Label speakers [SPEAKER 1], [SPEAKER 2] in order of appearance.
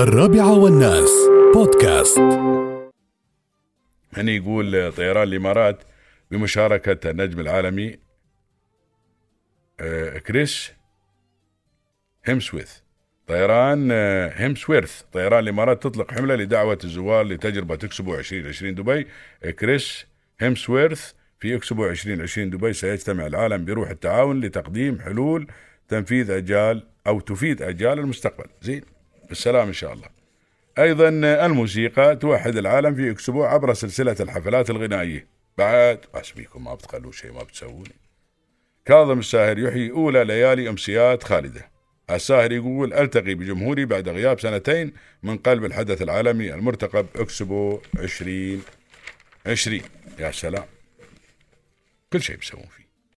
[SPEAKER 1] الرابعة والناس. بودكاست.
[SPEAKER 2] هني يقول طيران الإمارات بمشاركة النجم العالمي آه، كريس هيمسويث. طيران آه، هيمسويرث. طيران الإمارات تطلق حملة لدعوة الزوار لتجربة إكسبو 2020 دبي. آه، كريس هيمسويرث في إكسبو 2020 دبي. سيجتمع العالم بروح التعاون لتقديم حلول تنفيذ اجال أو تفيد أجيال المستقبل. زين. بالسلام إن شاء الله. أيضا الموسيقى توحد العالم في اكسبو عبر سلسلة الحفلات الغنائية. بعد بيكم ما بتخلوا شيء ما بتسووني. كاظم الساهر يحيي أولى ليالي أمسيات خالدة. الساهر يقول ألتقي بجمهوري بعد غياب سنتين من قلب الحدث العالمي المرتقب أكسبو 2020 يا سلام. كل شيء بيسوون فيه.